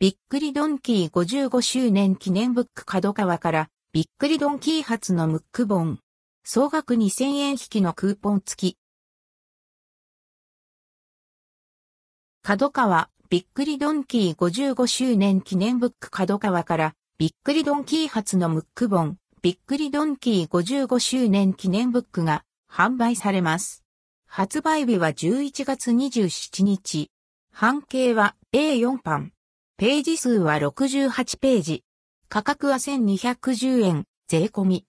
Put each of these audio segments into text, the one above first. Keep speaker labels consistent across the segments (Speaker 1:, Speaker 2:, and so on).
Speaker 1: びっくりドンキー55周年記念ブック角川からびっくりドンキー発のムック本。総額2000円引きのクーポン付き。角川びっくりドンキー55周年記念ブック角川からびっくりドンキー発のムック本。びっくりドンキー55周年記念ブックが販売されます。発売日は11月27日。半径は A4 版。ページ数は68ページ。価格は1210円、税込み。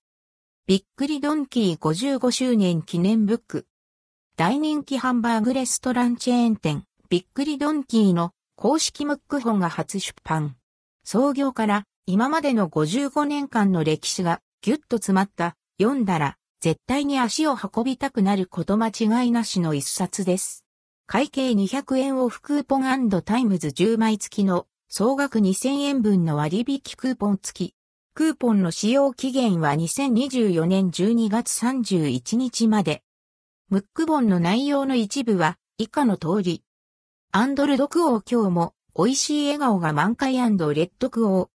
Speaker 1: びっくりドンキー55周年記念ブック。大人気ハンバーグレストランチェーン店、びっくりドンキーの公式ムック本が初出版。創業から今までの55年間の歴史がぎゅっと詰まった読んだら絶対に足を運びたくなること間違いなしの一冊です。会計200円オフクーポンタイムズ10枚付きの総額2000円分の割引クーポン付き。クーポンの使用期限は2024年12月31日まで。ムック本の内容の一部は以下の通り。アンドルドクオー今日も美味しい笑顔が満開レッドクオー。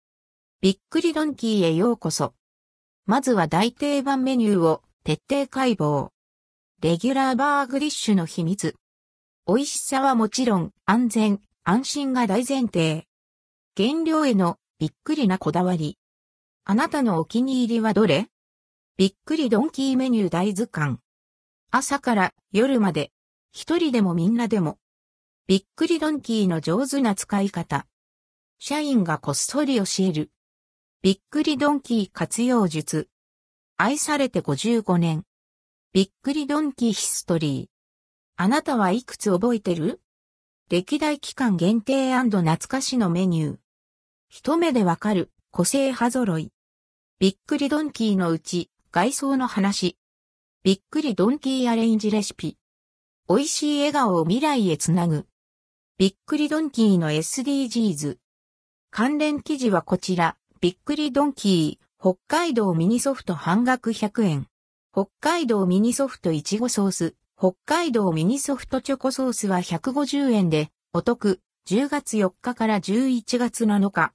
Speaker 1: びっくりドンキーへようこそ。まずは大定番メニューを徹底解剖。レギュラーバーグリッシュの秘密。美味しさはもちろん安全、安心が大前提。原料へのびっくりなこだわり。あなたのお気に入りはどれ？びっくりドンキーメニュー大図鑑。朝から夜まで、一人でもみんなでも。びっくりドンキーの上手な使い方。社員がこっそり教える。びっくりドンキー活用術。愛されて55年。びっくりドンキーヒストリー。あなたはいくつ覚えてる？歴代期間限定懐かしのメニュー。一目でわかる、個性派揃い。びっくりドンキーのうち、外装の話。びっくりドンキーアレンジレシピ。美味しい笑顔を未来へつなぐ。びっくりドンキーの SDGs。関連記事はこちら、びっくりドンキー、北海道ミニソフト半額100円。北海道ミニソフトいちごソース、北海道ミニソフトチョコソースは150円で、お得、10月4日から11月7日。